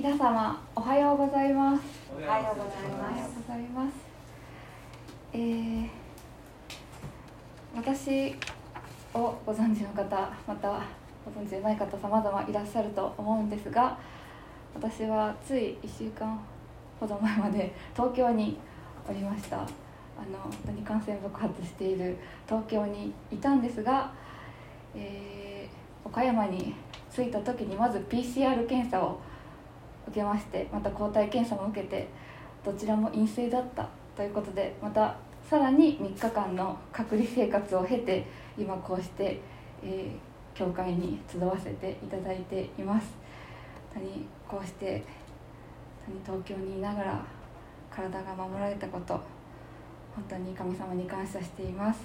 皆様おはようございます。おはようございおはよます。うございます。えー、私をご存知の方またご存知でない方様々いらっしゃると思うんですが私はつい1週間ほど前まで東京におりました。あの本当に感染爆発している東京にいたんですが、えー岡山に着いた時にまず PCR 検査を受けましてまた抗体検査も受けてどちらも陰性だったということでまたさらに3日間の隔離生活を経て今こうして、えー教会に集わせていただいています。にこうして本当に東京にいながら体が守られたこと本当に神様に感謝しています、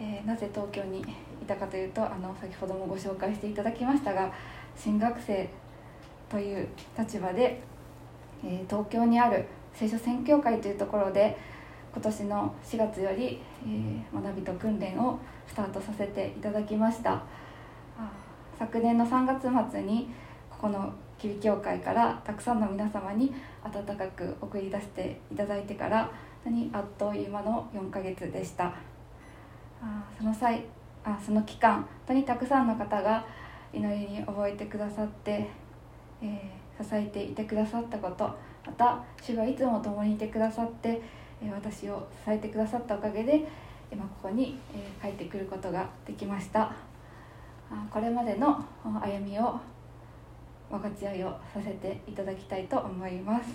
えーなぜ東京にいたかというとあの先ほどもご紹介していただきましたが新学生という立場で、え東京にある聖書宣教会というところで今年の4月より、え学びと訓練をスタートさせていただきました。昨年の3月末にここの吉備教会からたくさんの皆様に温かく送り出していただいてから本当にあっという間の4ヶ月でした。あその際あその期間本当にたくさんの方が祈りに覚えてくださって、えー支えていてくださったことまた主がいつも共にいてくださって、えー私を支えてくださったおかげで今ここに、えー帰ってくることができました。あこれまでの歩みを分かち合いをさせていただきたいと思います、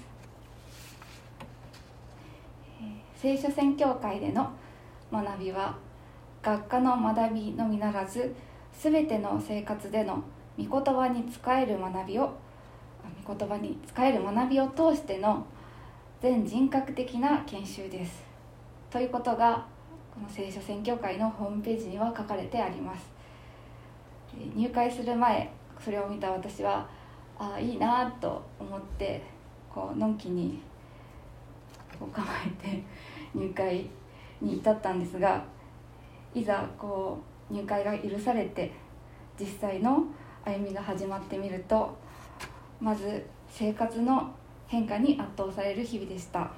えー聖書宣教会での学びは学科の学びのみならず全ての生活での御言葉に使える学びを言葉に使える学びを通しての全人格的な研修です。ということがこの聖書宣教会のホームページには書かれてあります。え入会する前それを見た私はああいいなと思ってこうのんきにこう構えて 入会に至ったんですがいざこう入会が許されて実際の歩みが始まってみるとまず生活の変化に圧倒される日々でした。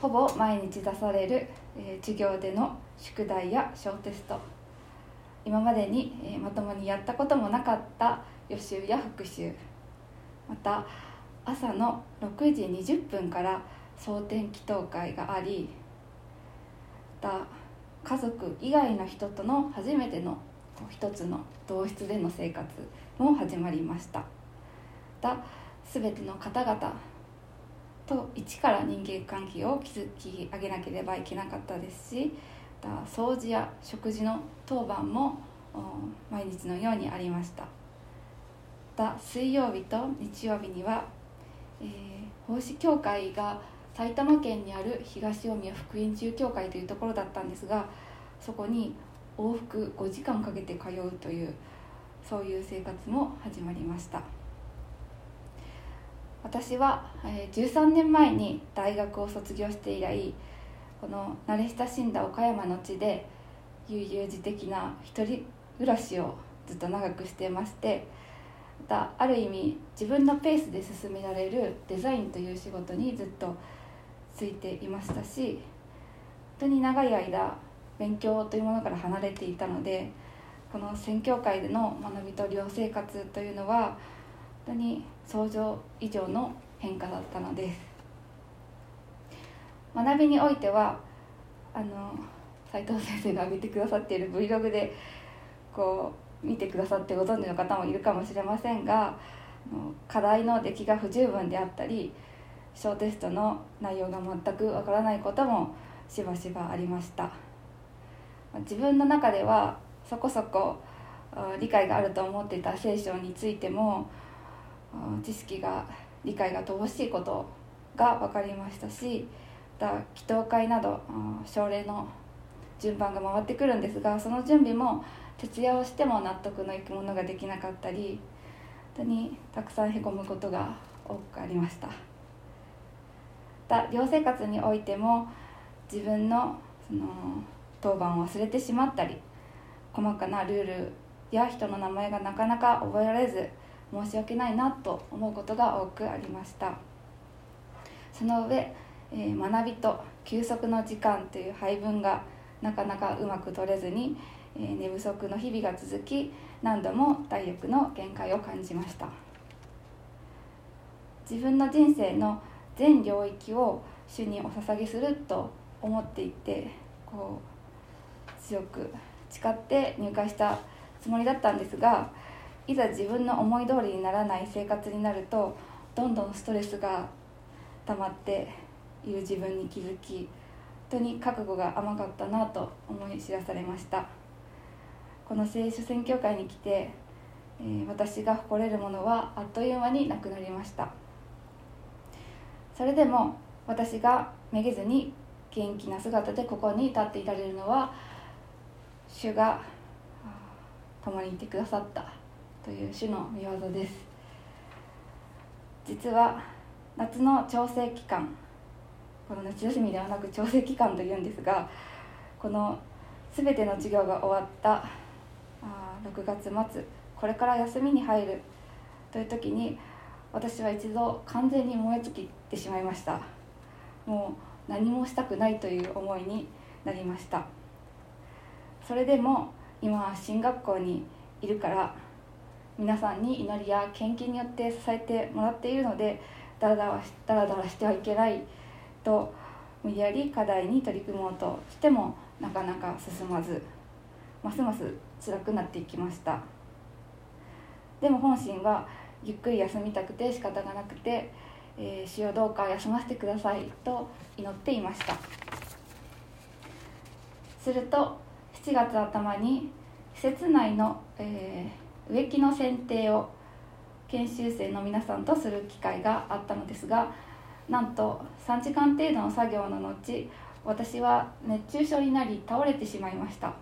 ほぼ毎日出される、え授業での宿題や小テスト。今までに、えまともにやったこともなかった予習や復習。また朝の6時20分から蒼天祈祷会がありまた家族以外の人との初めての一つの同室での生活も始まりました。また全ての方々と一から人間関係を築き上げなければいけなかったですしまた掃除や食事の当番も毎日のようにありました。また水曜日と日曜日には、えー奉仕協会が埼玉県にある東大宮福音中教会というところだったんですがそこに往復5時間かけて通うというそういう生活も始まりました。私は、え13年前に大学を卒業して以来この慣れ親しんだ岡山の地で悠々自適な一人暮らしをずっと長くしてましてまたある意味自分のペースで進められるデザインという仕事にずっとついていましたし本当に長い間勉強というものから離れていたのでこの宣教会での学びと寮生活というのは本当に想像以上の変化だったのです。学びにおいてはあの斉藤先生が上げてくださっている Vlog でこう見てくださってご存知の方もいるかもしれませんがあの課題の出来が不十分であったり小テストの内容が全くわからないこともしばしばありました。自分の中ではそこそこ理解があると思っていた聖書についても知識が理解が乏しいことが分かりましたしまた祈祷会などあ奨励の順番が回ってくるんですがその準備も徹夜をしても納得のいくものができなかったり本当にたくさんへこむことが多くありました。また寮生活においても自分のその当番を忘れてしまったり細かなルールや人の名前がなかなか覚えられず申し訳ないなと思うことが多くありました。その上、え、学びと休息の時間という配分がなかなかうまく取れずに、え、寝不足の日々が続き何度も体力の限界を感じました。自分の人生の全領域を主にお捧げすると思っていてこう強く誓って入会したつもりだったんですがいざ自分の思い通りにならない生活になるとどんどんストレスが溜まっている自分に気づき本当に覚悟が甘かったなと思い知らされました。この聖書宣教会に来て、えー、私が誇れるものはあっという間になくなりました。それでも私がめげずに元気な姿でここに立っていられるのは主が共にいてくださった。という主の御業です。実は夏の調整期間この夏休みではなく調整期間というんですがこの全ての授業が終わったあ6月末これから休みに入るという時に私は一度完全に燃え尽きてしまいました。もう何もしたくないという思いになりました。それでも今は進学校にいるから皆さんに祈りや献金によって支えてもらっているのでだらだらだらだらしてはいけないと無理やり課題に取り組もうとしてもなかなか進まずますます辛くなっていきました。でも本心はゆっくり休みたくて仕方がなくて、えー、主をどうか休ませてくださいと祈っていました。すると7月頭に施設内の、えー、植木の剪定を研修生の皆さんとする機会があったのですがなんと3時間程度の作業の後私は熱中症になり倒れてしまいました、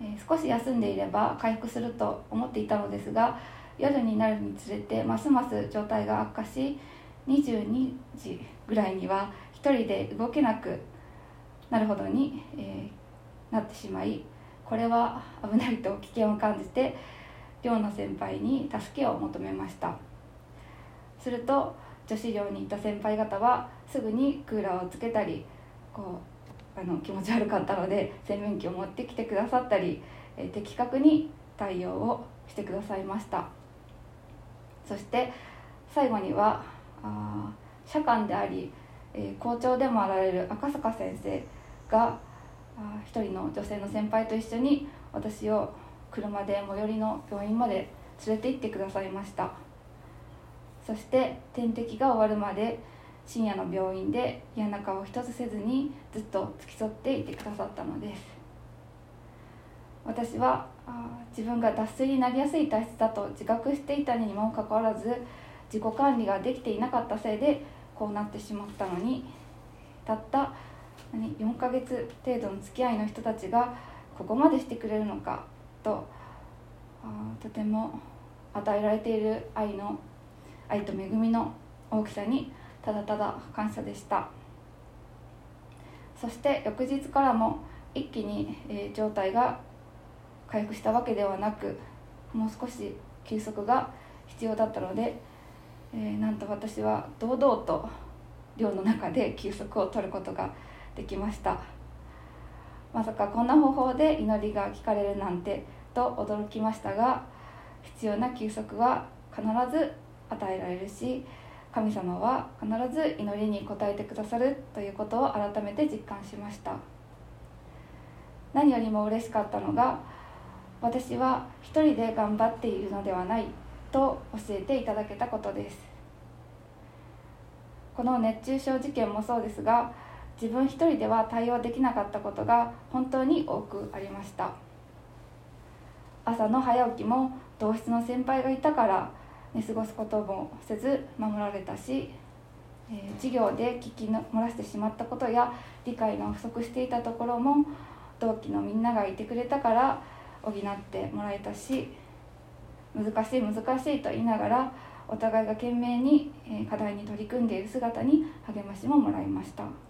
えー、少し休んでいれば回復すると思っていたのですが夜になるにつれてますます状態が悪化し22時ぐらいには1人で動けなくなるほどに、えー、なってしまいこれは危ないと危険を感じて寮の先輩に助けを求めました。すると女子寮にいた先輩方はすぐにクーラーをつけたりこうあの気持ち悪かったので洗面器を持ってきてくださったり、え、的確に対応をしてくださいました。そして最後にはあ社官であり、え、校長でもあられる赤坂先生が一人の女性の先輩と一緒に私を車で最寄りの病院まで連れて行ってくださいました。そして点滴が終わるまで深夜の病院で嫌な顔一つせずにずっと付き添っていてくださったのです。私は自分が脱水になりやすい体質だと自覚していたにもかかわらず自己管理ができていなかったせいでこうなってしまったのにたった4ヶ月程度の付き合いの人たちがここまでしてくれるのかととても与えられている愛の愛と恵みの大きさにただただ感謝でした。そして翌日からも一気に、えー、状態が回復したわけではなくもう少し休息が必要だったので、えー、なんと私は堂々と寮の中で休息を取ることができました。まさかこんな方法で祈りが聞かれるなんてと驚きましたが必要な休息は必ず与えられるし神様は必ず祈りに応えてくださるということを改めて実感しました。何よりも嬉しかったのが私は一人で頑張っているのではないと教えていただけたことです。この熱中症事件もそうですが自分一人では対応できなかったことが本当に多くありました。朝の早起きも同室の先輩がいたから寝過ごすこともせず守られたし、えー、授業で聞き漏らしてしまったことや理解が不足していたところも同期のみんながいてくれたから補ってもらえたし難しい難しいと言いながらお互いが懸命に課題に取り組んでいる姿に励ましももらいました。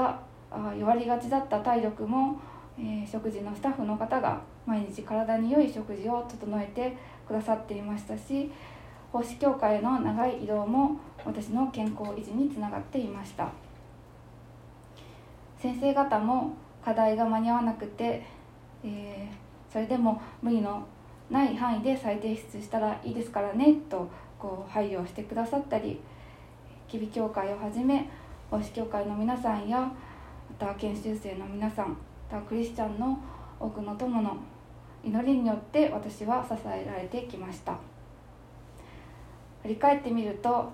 だ弱りがちだった体力もえー、食事のスタッフの方が毎日体に良い食事を整えてくださっていましたし奉仕協会への長い移動も私の健康維持につながっていました。先生方も課題が間に合わなくて、えー、それでも無理のない範囲で再提出したらいいですからねとこう配慮してくださったり吉備協会をはじめ奉仕協会の皆さんやまた研修生の皆さんまたクリスチャンの多くの友の祈りによって私は支えられてきました。振り返ってみると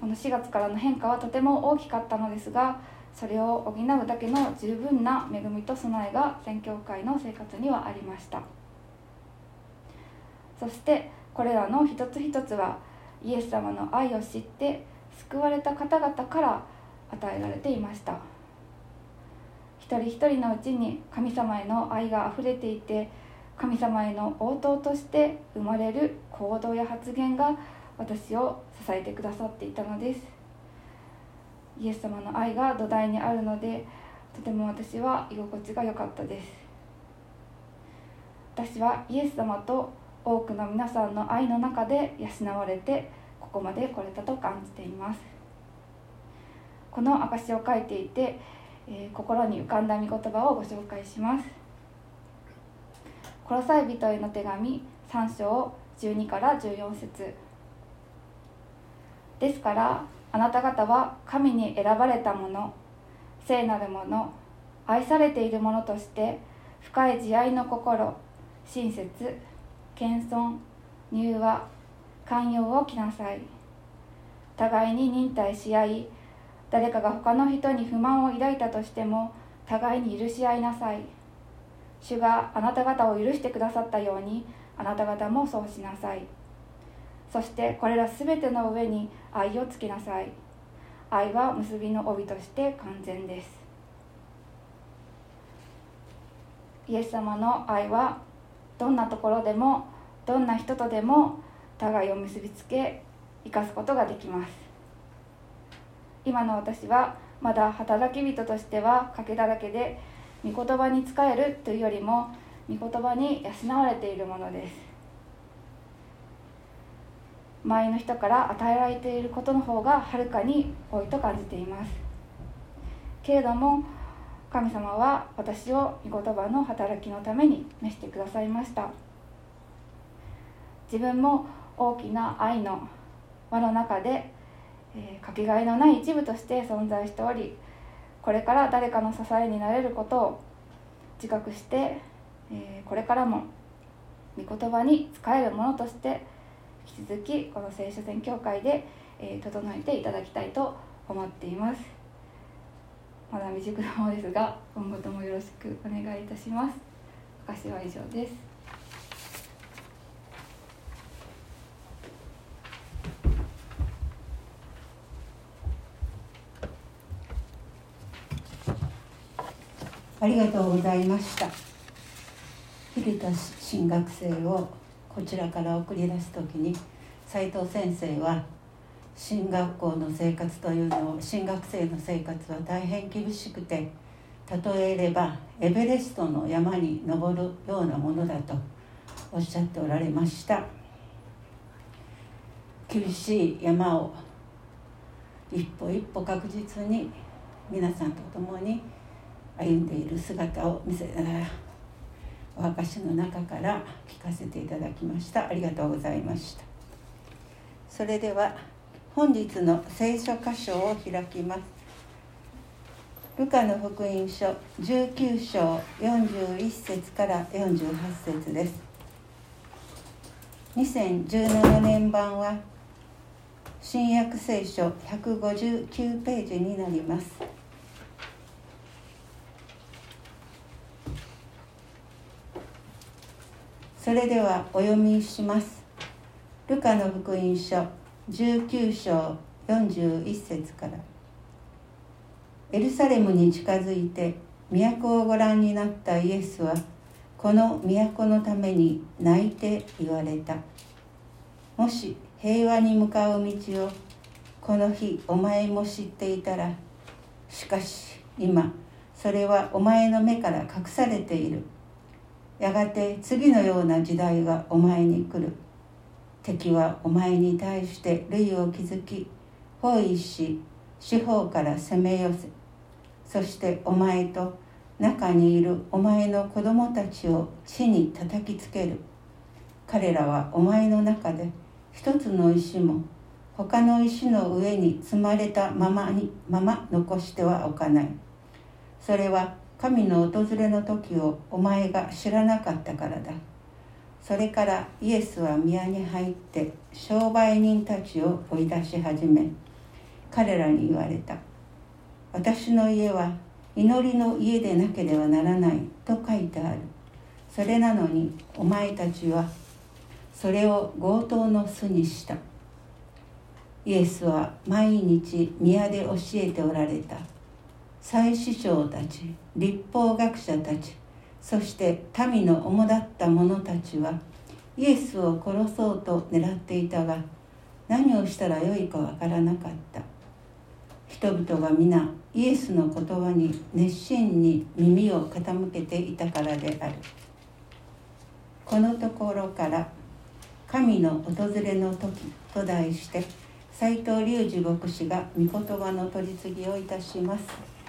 この4月からの変化はとても大きかったのですがそれを補うだけの十分な恵みと備えが宣教会の生活にはありました。そしてこれらの一つ一つはイエス様の愛を知って救われた方々から与えられていました。一人一人のうちに神様への愛があふれていて神様への応答として生まれる行動や発言が私を支えてくださっていたのです。イエス様の愛が土台にあるのでとても私は居心地が良かったです。私はイエス様と多くの皆さんの愛の中で養われてここまで来れたと感じています。この証を書いていて、えー、心に浮かんだ御言葉をご紹介します。殺さえ人への手紙3章12から14節。ですからあなた方は神に選ばれたもの聖なるもの愛されているものとして深い慈愛の心親切謙遜柔和寛容を着なさい。互いに忍耐し合い誰かが他の人に不満を抱いたとしても互いに許し合いなさい。主があなた方を許してくださったようにあなた方もそうしなさい。そしてこれら全ての上に愛をつけなさい。愛は結びの帯として完全です。イエス様の愛はどんなところでもどんな人とでも互いを結びつけ生かすことができます。今の私はまだ働き人としては賭けだらけで御言葉に仕えるというよりも御言葉に養われているものです。周りの人から与えられていることの方がはるかに多いと感じています。けれども神様は私を御言葉の働きのために召してくださいました。自分も大きな愛の輪の中で、えー、かけがえのない一部として存在しておりこれから誰かの支えになれることを自覚して、えー、これからも御言葉に使えるものとして引き続きこの聖書宣教会で、えー、整えていただきたいと思っています。まだ未熟な方ですが今後ともよろしくお願いいたします。証は以上です。ありがとうございました。秀田新学生をこちらから送り出す時に斉藤先生は進学校の生活というのを新学生の生活は大変厳しくて例えればエベレストの山に登るようなものだとおっしゃっておられました。厳しい山を一歩一歩確実に皆さんと共に歩んでいる姿を見せお証の中から聞かせていただきました。ありがとうございました。それでは本日の聖書箇所を開きます。ルカの福音書19章41節から48節です。2017年版は新約聖書159ページになります。それではお読みします。ルカの福音書19章41節から。エルサレムに近づいて都をご覧になったイエスはこの都のために泣いて言われた。もし平和に向かう道をこの日お前も知っていたらしかし今それはお前の目から隠されている。やがて次のような時代がお前に来る敵はお前に対して類を築き包囲し四方から攻め寄せそしてお前と中にいるお前の子供たちを地に叩きつける。彼らはお前の中で一つの石も他の石の上に積まれたままにまま残してはおかない。それは神の訪れの時をお前が知らなかったからだ。それからイエスは宮に入って商売人たちを追い出し始め彼らに言われた。私の家は祈りの家でなければならないと書いてある。それなのにお前たちはそれを強盗の巣にした。イエスは毎日宮で教えておられた。祭司長たち立法学者たちそして民の主だった者たちはイエスを殺そうと狙っていたが何をしたらよいかわからなかった人々が皆イエスの言葉に熱心に耳を傾けていたからであるこのところから「神の訪れの時」と題して斎藤隆二牧師が御言葉の取り次ぎをいたします。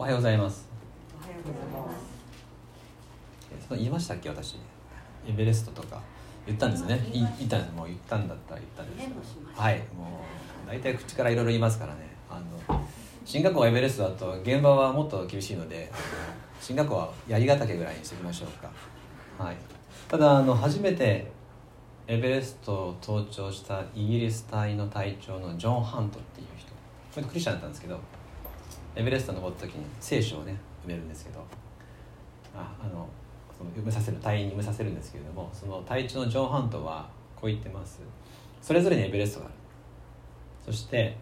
おはようございますおはようございます言いましたっけ私エベレストとか言ったんですね。言った。んですもう言ったんだったら言ったんですはい。もう大体口からいろいろ言いますからね。あの進学校エベレストだと現場はもっと厳しいので進学校は槍ヶ岳ぐらいにしておきましょうか。はい。ただあの初めてエベレストを登頂したイギリス隊の隊長のジョン・ハントっていう人。これクリスチャンだったんですけどエベレスト登った時に聖書をね埋めるんですけど。ああのその埋めさせる隊員に埋めさせるんですけれどもその隊長のジョン・ハントはこう言ってます。それぞれにエベレストがある。そして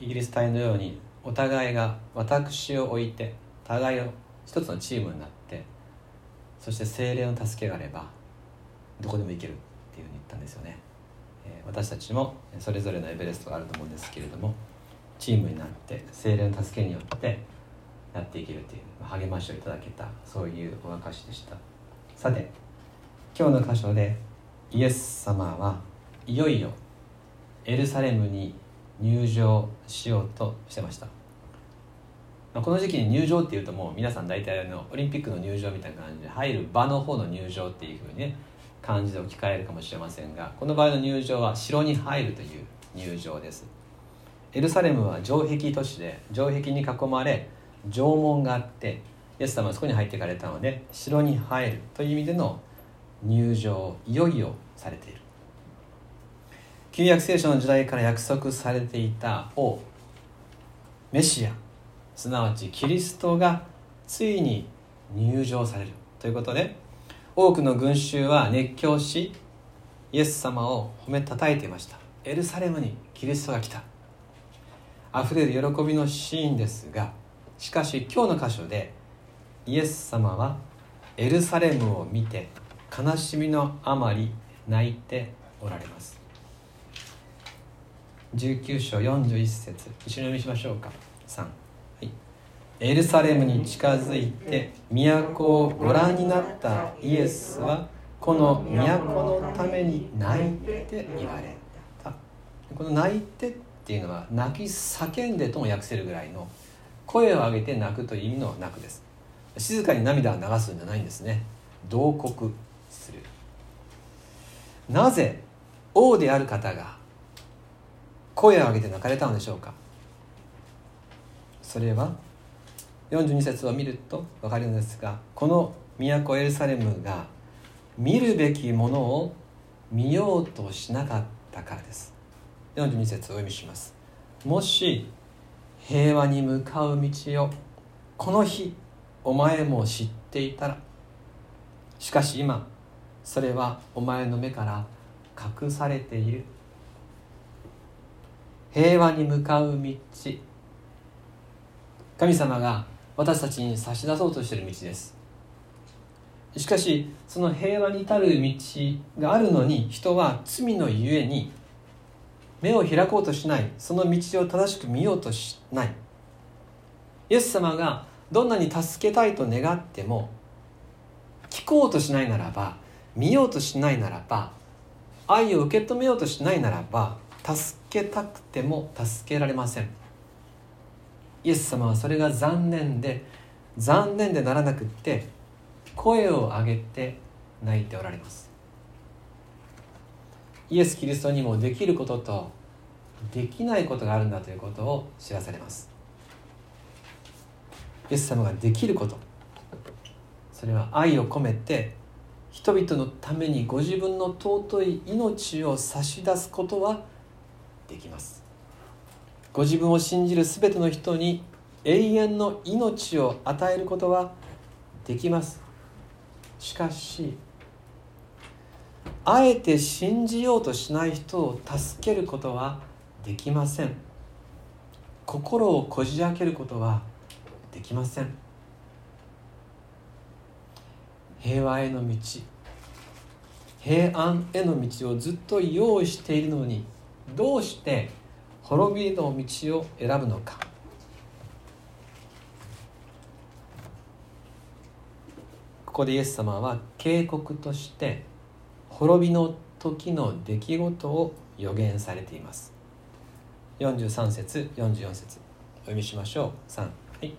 イギリス隊のようにお互いが私を置いて互いを一つのチームになってそして精霊の助けがあればどこでも行けるっていうふうに言ったんですよね、えー、私たちもそれぞれのエベレストがあると思うんですけれどもチームになって精霊の助けによってやっていけるという励ましをいただけたそういうお証でした。さて今日の箇所でイエス様はいよいよエルサレムに入場しようとしてました。この時期に入場っていうともう皆さん大体のオリンピックの入場みたいな感じで入る場の方の入場っていうふうにね感じで置き換えるかもしれませんがこの場合の入場は城に入るという入場です。エルサレムは城壁都市で城壁に囲まれ城門があってイエス様はそこに入っていかれたので城に入るという意味での入場いよいよされている。旧約聖書の時代から約束されていた王メシアすなわちキリストがついに入場される。ということで多くの群衆は熱狂しイエス様を褒めたたえていました。エルサレムにキリストが来た。あふれる喜びのシーンですがしかし今日の箇所でイエス様はエルサレムを見て悲しみのあまり泣いておられます。19章41節一緒に読みしましょうか。3、はい、エルサレムに近づいて都をご覧になったイエスはこの都のために泣いて言われた。この泣いてっていうのは泣き叫んでとも訳せるぐらいの声を上げて泣くという意味の泣くです。静かに涙を流すんじゃないんですね。同国する。なぜ王である方が声を上げて泣かれたのでしょうか。それは42節を見ると分かるのですがこの都エルサレムが見るべきものを見ようとしなかったからです。42節をお読みします。もし平和に向かう道をこの日お前も知っていたら。しかし今それはお前の目から隠されている。平和に向かう道。神様が私たちに差し出そうとしている道です。しかしその平和に至る道があるのに人は罪のゆえに目を開こうとしない。その道を正しく見ようとしない。イエス様がどんなに助けたいと願っても聞こうとしないならば見ようとしないならば愛を受け止めようとしないならば助けたくても助けられません。イエス様はそれが残念で残念でならなくって声を上げて泣いておられます。イエス・キリストにもできることとできないことがあるんだということを知らされます。イエス様ができること。それは愛を込めて人々のためにご自分の尊い命を差し出すことはできます。ご自分を信じる全ての人に永遠の命を与えることはできます。しかしあえて信じようとしない人を助けることはできません。心をこじ開けることはできません。平和への道平安への道をずっと用意しているのにどうして滅びの道を選ぶのか。ここでイエス様は警告として滅びの時の出来事を予言されています。43節44節。お読みしましょう。3、はい、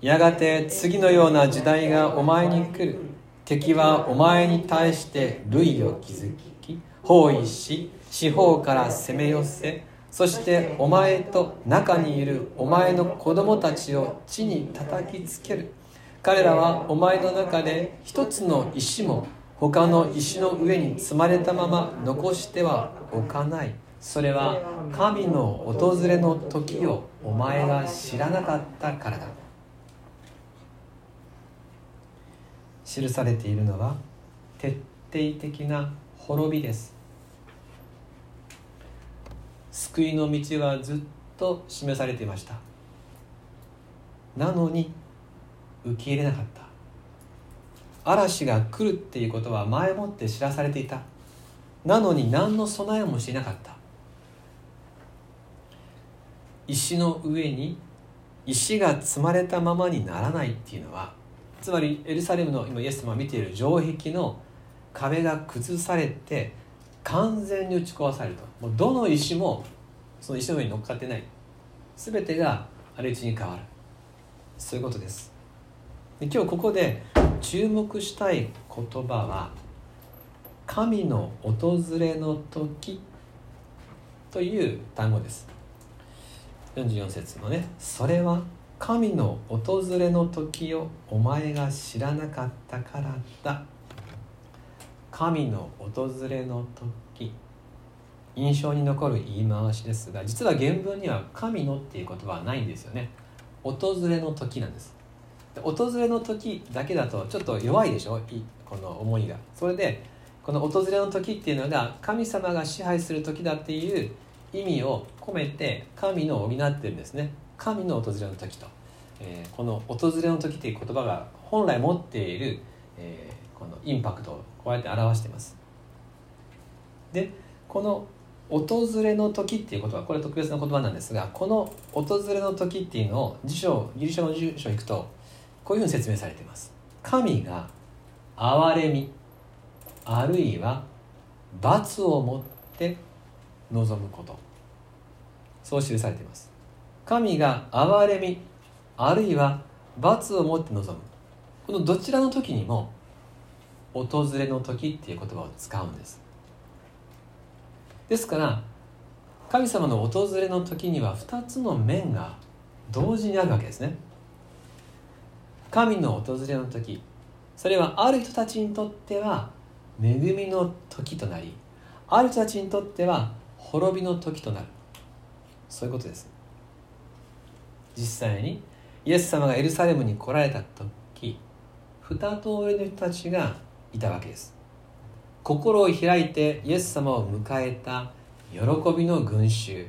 やがて次のような時代がお前に来る。敵はお前に対して類を築き包囲し四方から攻め寄せそしてお前と中にいるお前の子供たちを地に叩きつける。彼らはお前の中で一つの石も他の石の上に積まれたまま残してはおかない。それは神の訪れの時をお前が知らなかったからだ。記されているのは徹底的な滅びです。救いの道はずっと示されていました。なのに受け入れなかった。嵐が来るっていうことは前もって知らされていた。なのに何の備えもしていなかった。石の上に石が積まれたままにならないっていうのはつまりエルサレムの今イエス様が見ている城壁の壁が崩されて完全に打ち壊されると。もうどの石もその石の上に乗っかってない。全てが荒れ地に変わる。そういうことです。で今日ここで注目したい言葉は「神の訪れの時」という単語です。44節のね「それは神の訪れの時をお前が知らなかったからだ」神の訪れの時。印象に残る言い回しですが実は原文には「神の」っていう言葉はないんですよね。訪れの時なんです。訪れの時だけだとちょっと弱いでしょ？この思いが。それでこの訪れの時っていうのが神様が支配する時だっていう意味を込めて神の補ってるんですね。神の訪れの時と、えー、この訪れの時っていう言葉が本来持っている、えー、このインパクトをこうやって表してます。でこの訪れの時っていうことはこれ特別な言葉なんですがこの訪れの時っていうのを辞書ギリシャの辞書に行くとこういうふうに説明されています。神が憐れみあるいは罰をもって望むこと。そう記されています。神が憐れみあるいは罰をもって望む。このどちらの時にも訪れの時っていう言葉を使うんです。ですから神様の訪れの時には2つの面が同時にあるわけですね。神の訪れの時それはある人たちにとっては恵みの時となりある人たちにとっては滅びの時となる。そういうことです。実際にイエス様がエルサレムに来られた時二通りの人たちがいたわけです。心を開いてイエス様を迎えた喜びの群衆。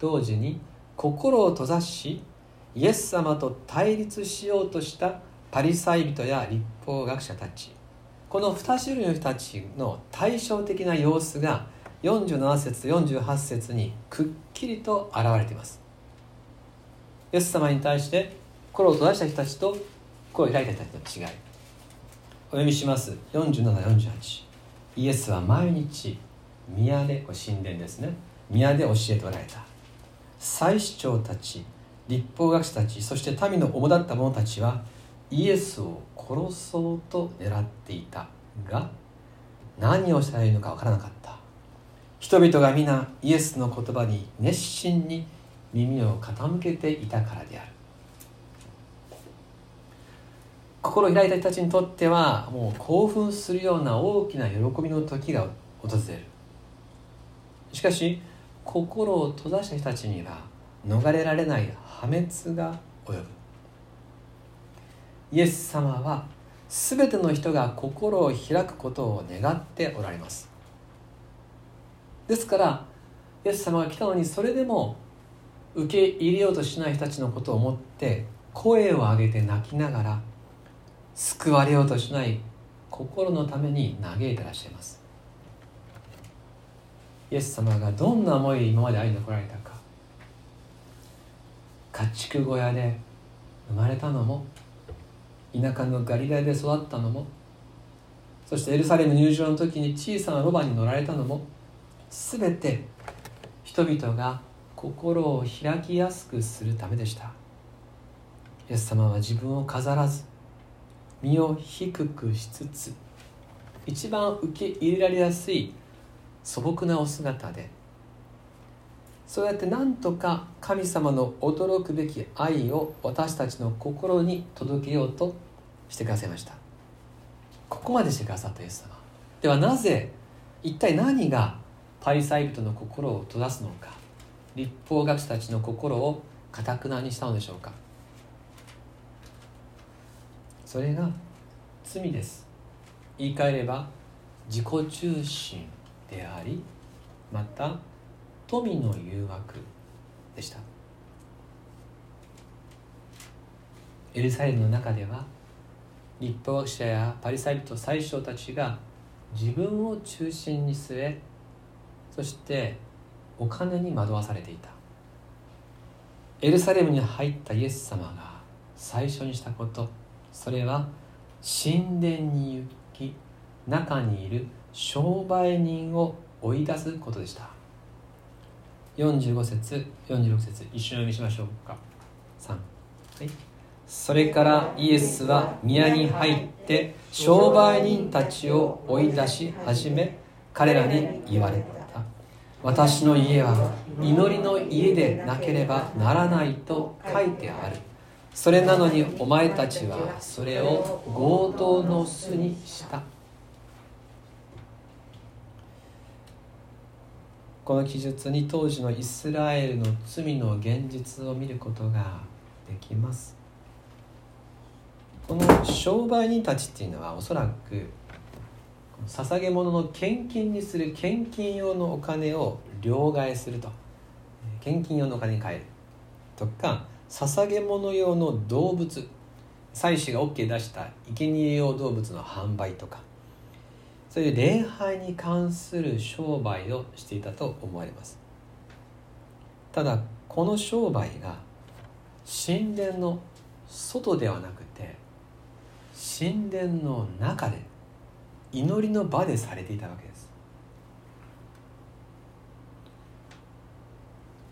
同時に心を閉ざしイエス様と対立しようとしたパリサイ人や立法学者たち。この2種類の人たちの対照的な様子が47節48節にくっきりと現れています。イエス様に対して心を閉ざした人たちと心を開いた人たちの違い。お読みします。4748イエスは毎日宮で神殿ですね。宮で教えておられた。祭司長たち立法学者たちそして民の主だった者たちはイエスを殺そうと狙っていたが何をしたらいいのか分からなかった。人々が皆イエスの言葉に熱心に耳を傾けていたからである。心を開いた人たちにとってはもう興奮するような大きな喜びの時が訪れる。しかし心を閉ざした人たちには逃れられない破滅が及ぶ。イエス様は全ての人が心を開くことを願っておられます。ですからイエス様が来たのにそれでも受け入れようとしない人たちのことを思って声を上げて泣きながら救われようとしない心のために嘆いてらっしゃいます。イエス様がどんな思いで今まで歩んでこられたか。家畜小屋で生まれたのも田舎のガリラヤで育ったのもそしてエルサレム入場の時に小さなロバに乗られたのも全て人々が心を開きやすくするためでした。イエス様は自分を飾らず身を低くしつつ一番受け入れられやすい素朴なお姿でそうやってなんとか神様の驚くべき愛を私たちの心に届けようとしてくださいました。ここまでしてくださったイエス様。ではなぜ一体何がパリサイ人の心を閉ざすのか。立法学者たちの心をかたくなにしたのでしょうか。それが罪です。言い換えれば自己中心でありまた富の誘惑でした。エルサレムの中では立法学者やパリサイ人宰相たちが自分を中心に据えそしてお金に惑わされていた。エルサレムに入ったイエス様が最初にしたことそれは神殿に行き中にいる商売人を追い出すことでした。45節46節一緒に読みしましょうか。3はい。それからイエスは宮に入って商売人たちを追い出し始め彼らに言われた。私の家は祈りの家でなければならないと書いてある。それなのにお前たちはそれを強盗の巣にした。この記述に当時のイスラエルの罪の現実を見ることができます。この商売人たちっていうのはおそらく捧げ物の献金にする献金用のお金を両替すると。献金用のお金に換える。とか捧げ物用の動物。祭司が OK 出した生贄用動物の販売とか。そういう礼拝に関する商売をしていたと思われます。ただこの商売が神殿の外ではなくて神殿の中で祈りの場でされていたわけです。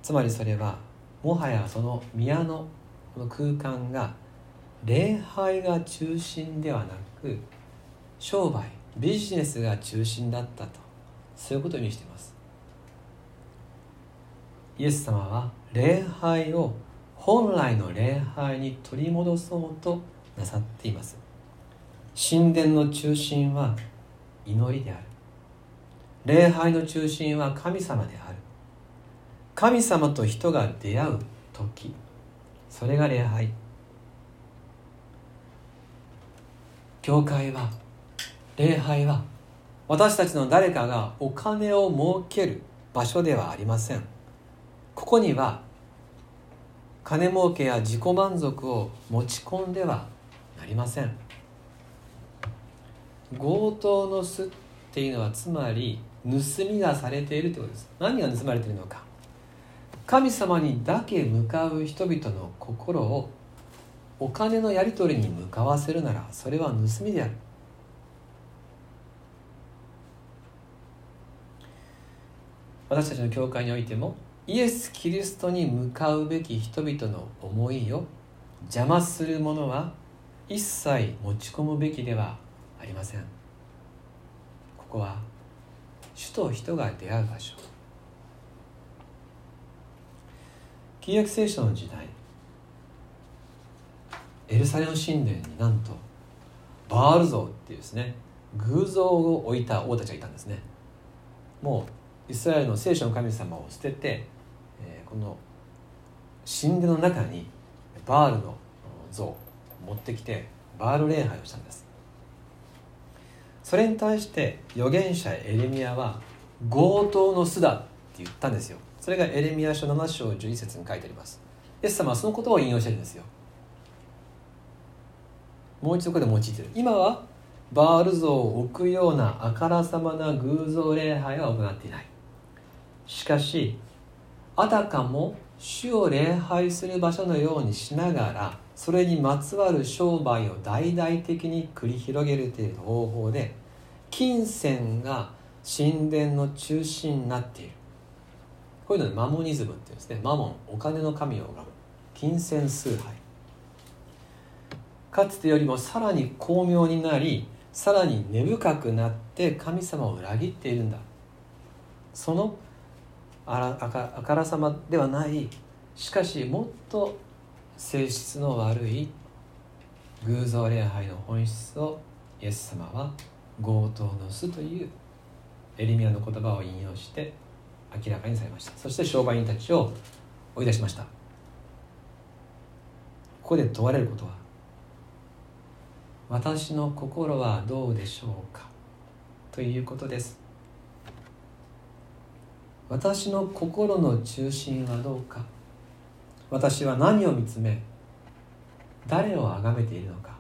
つまりそれはもはやその宮のこの空間が礼拝が中心ではなく商売ビジネスが中心だったとそういうことを意味しています。イエス様は礼拝を本来の礼拝に取り戻そうとなさっています。神殿の中心は祈りである。礼拝の中心は神様である。神様と人が出会う時それが礼拝。教会は礼拝は私たちの誰かがお金を儲ける場所ではありません。ここには金儲けや自己満足を持ち込んではなりません。強盗の巣っていうのはつまり盗みがされているということです。何が盗まれているのか。神様にだけ向かう人々の心をお金のやり取りに向かわせるならそれは盗みである。私たちの教会においてもイエス・キリストに向かうべき人々の思いを邪魔するものは一切持ち込むべきではありません。ここは主と人が出会う場所。旧約聖書の時代エルサレム神殿になんとバール像っていうですね偶像を置いた王たちがいたんですね。もうイスラエルの聖書の神様を捨てて、えー、この神殿の中にバールの像を持ってきてバール礼拝をしたんです。それに対して預言者エレミヤは強盗の巣だって言ったんですよ。それがエレミヤ書7章11節に書いてあります。イエス様はそのことを引用してるんですよ。もう一度ここで用いてる。今はバール像を置くようなあからさまな偶像礼拝は行っていない。しかしあたかも主を礼拝する場所のようにしながらそれにまつわる商売を大々的に繰り広げるという方法で金銭が神殿の中心になっている。こういうのでマモニズムっていうんですね。マモンお金の神を拝む金銭崇拝。かつてよりもさらに巧妙になりさらに根深くなって神様を裏切っているんだ。そのあらあかあからさまではない。しかしもっと性質の悪い偶像礼拝の本質をイエス様は強盗の巣というエリミアの言葉を引用して明らかにされました。そして商売人たちを追い出しました。ここで問われることは私の心はどうでしょうか？ということです。私の心の中心はどうか？私は何を見つめ誰を崇めているのか？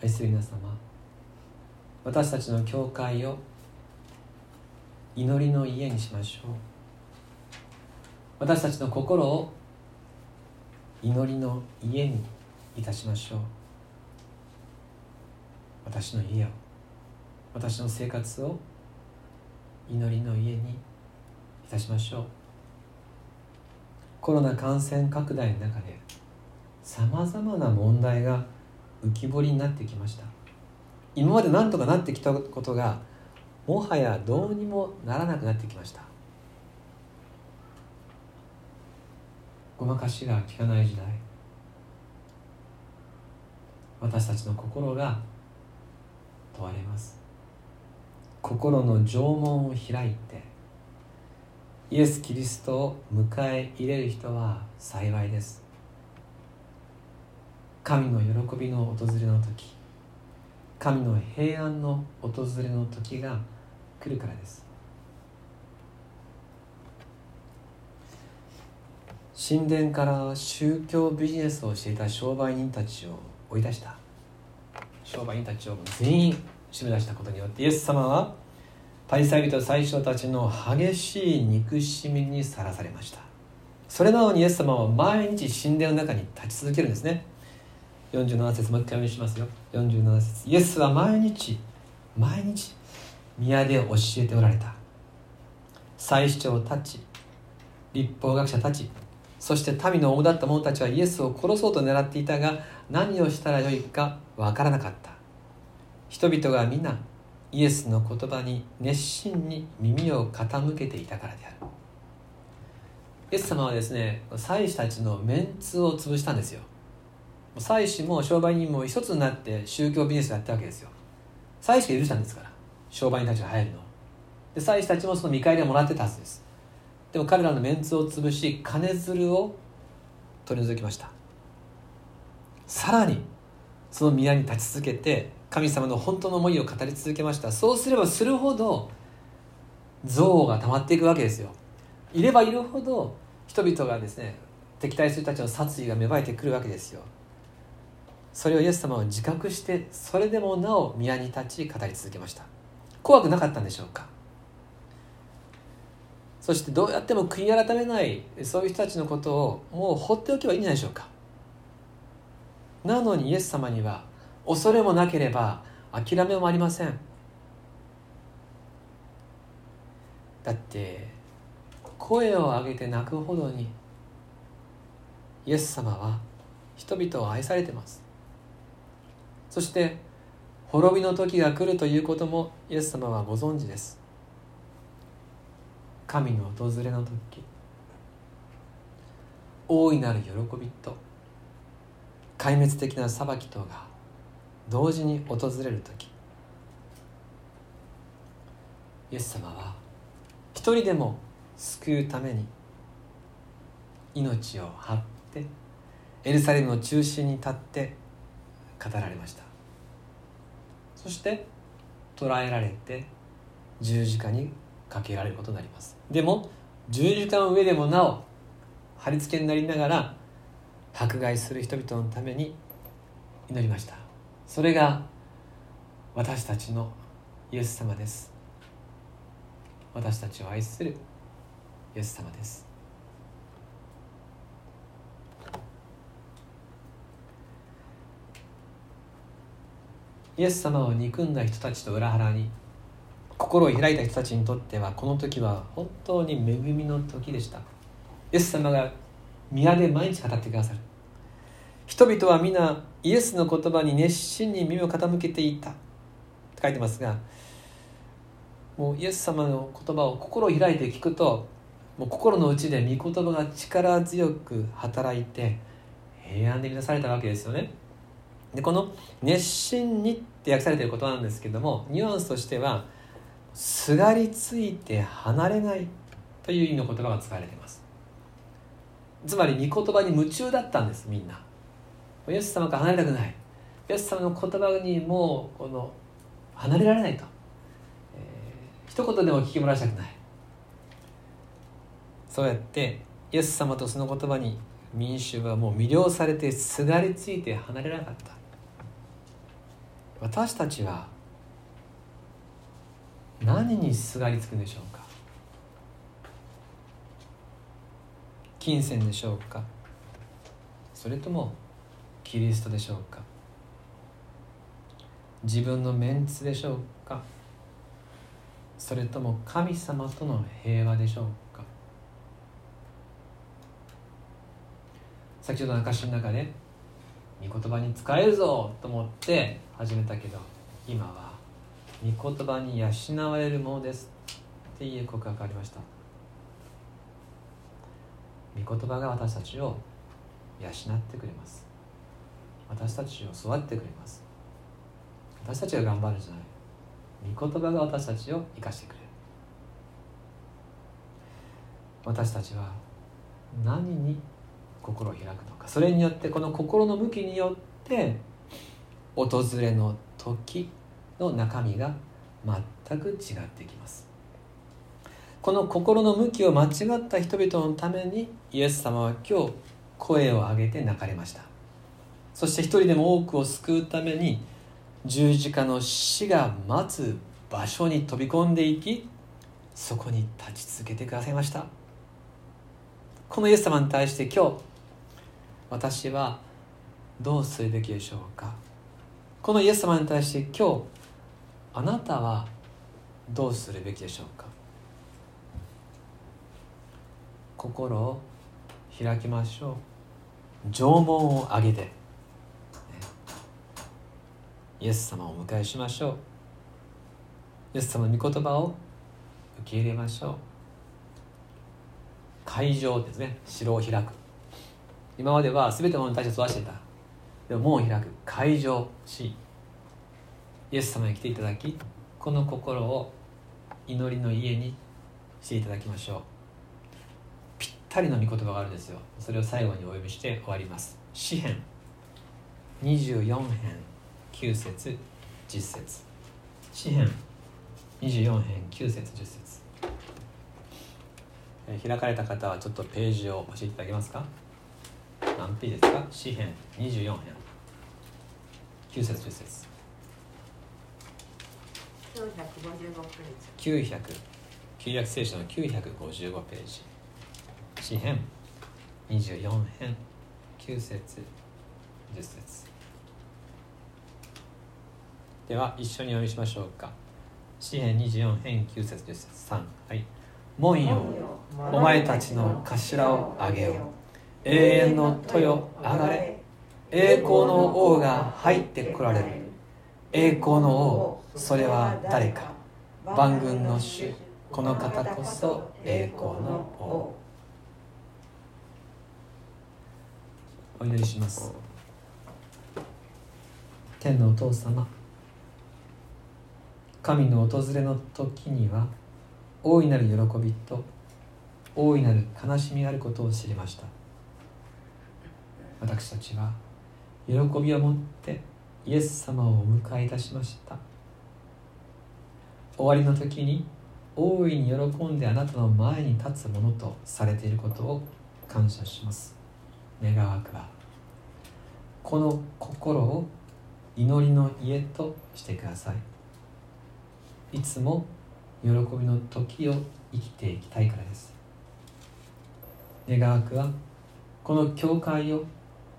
愛する皆様私たちの教会を祈りの家にしましょう。私たちの心を祈りの家にいたしましょう。私の家を私の生活を祈りの家にいたしましょう。コロナ感染拡大の中でさまざまな問題が浮き彫りになってきました。今まで何とかなってきたことがもはやどうにもならなくなってきました。ごまかしが効かない時代。私たちの心が問われます。心の縄文を開いてイエス・キリストを迎え入れる人は幸いです。神の喜びの訪れの時神の平安の訪れの時が来るからです。神殿から宗教ビジネスをしていた商売人たちを追い出した。商売人たちを全員締め出したことによってイエス様はパリサイ人最初たちの激しい憎しみにさらされました。それなのにイエス様は毎日神殿の中に立ち続けるんですね。47節もう一回お見せしますよ。47節。イエスは毎日毎日宮で教えておられた。祭司長たち立法学者たちそして民の主だった者たちはイエスを殺そうと狙っていたが何をしたらよいかわからなかった。人々が皆イエスの言葉に熱心に耳を傾けていたからである。イエス様はですね祭司たちのメンツを潰したんですよ。祭司も商売人も一つになって宗教ビジネスをやったわけですよ。祭司が許したんですから商売人たちが入るので祭司たちもその見返りをもらってたはずです。でも彼らのメンツを潰し金づるを取り除きました。さらにその宮に立ち続けて神様の本当の思いを語り続けました。そうすればするほど憎悪が溜まっていくわけですよ。いればいるほど人々がですね敵対する人たちの殺意が芽生えてくるわけですよ。それをイエス様は自覚してそれでもなお宮に立ち語り続けました。怖くなかったんでしょうか。そしてどうやっても悔い改めないそういう人たちのことをもう放っておけばいいんじゃないでしょうか。なのにイエス様には恐れもなければ諦めもありません。だって声を上げて泣くほどにイエス様は人々を愛されてます。そして滅びの時が来るということもイエス様はご存知です。神の訪れの時大いなる喜びと壊滅的な裁きとが同時に訪れる時イエス様は一人でも救うために命を張ってエルサレムの中心に立って語られました。そして捕らえられて十字架にかけられることになります。でも十字架の上でもなお貼り付けになりながら迫害する人々のために祈りました。それが私たちのイエス様です。私たちを愛するイエス様です。イエス様を憎んだ人たちと裏腹に心を開いた人たちにとってはこの時は本当に恵みの時でした。イエス様が宮で毎日語ってくださる。人々は皆イエスの言葉に熱心に耳を傾けていた。って書いてますがもうイエス様の言葉を心を開いて聞くともう心の内で御言葉が力強く働いて平安で満たされたわけですよね。でこの「熱心に」って訳されている言葉なんですけどもニュアンスとしては「すがりついて離れない」という意味の言葉が使われています。つまり御言葉に夢中だったんですみんな。イエス様から離れたくない。イエス様の言葉にもうこの離れられないと、えー、一言でも聞き漏らしたくない。そうやってイエス様とその言葉に民衆はもう魅了されてすがりついて離れなかった。私たちは何にすがりつくんでしょうか。金銭でしょうか。それともキリストでしょうか？自分のメンツでしょうか？それとも神様との平和でしょうか？先ほどの証の中で御言葉に使えるぞと思って始めたけど今は御言葉に養われるものですっていう告白がありました。御言葉が私たちを養ってくれます。私たちを育ってくれます。私たちが頑張るじゃない。御言葉が私たちを生かしてくれる。私たちは何に心を開くのか。それによってこの心の向きによって訪れの時の中身が全く違ってきます。この心の向きを間違った人々のためにイエス様は今日声を上げて泣かれました。そして一人でも多くを救うために十字架の死が待つ場所に飛び込んでいきそこに立ち続けてくださいました。このイエス様に対して今日私はどうするべきでしょうか。このイエス様に対して今日あなたはどうするべきでしょうか。心を開きましょう。縄文を上げて。イエス様をお迎えしましょう。イエス様の御言葉を受け入れましょう。会場ですね。城を開く。今までは全てのものに対して育してた。でも門を開く。会場し。イエス様に来ていただきこの心を祈りの家にしていただきましょう。ぴったりの御言葉があるんですよ。それを最後にお呼びして終わります。詩篇。24編。9節10節。詩編。24編9節10節。え開かれた方はちょっとページを教えていただけますか？何ページですか？詩編。24編。9節10節。900旧約聖書の955ページ。詩編。24編。9節10節では一緒にお読みしましょうか。詩編24編9節10節3はい。門よお前たちの頭を上げよ。う永遠の豊よ上がれ。栄光の王が入ってこられる。栄光の王それは誰か。万軍の主この方こそ栄光の王。お祈りします。天のお父様。神の訪れの時には大いなる喜びと大いなる悲しみがあることを知りました。私たちは喜びを持ってイエス様をお迎えいたしました。終わりの時に大いに喜んであなたの前に立つものとされていることを感謝します。願わくはこの心を祈りの家としてください。いつも喜びの時を生きていきたいからです。願わくはこの教会を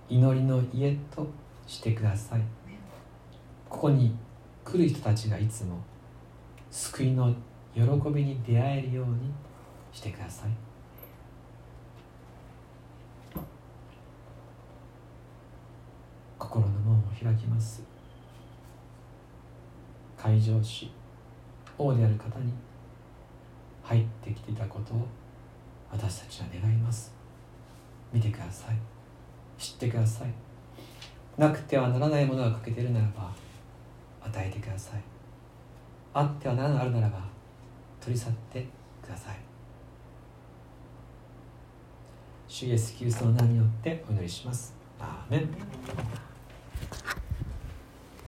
祈りの家としてください。ここに来る人たちがいつも救いの喜びに出会えるようにしてください。心の門を開きます。会場し王である方に入ってきていたことを私たちは願います。見てください。知ってください。なくてはならないものが欠けているならば与えてください。あってはならないあるならば取り去ってください。主イエスキリストの名によってお祈りします。アーメン。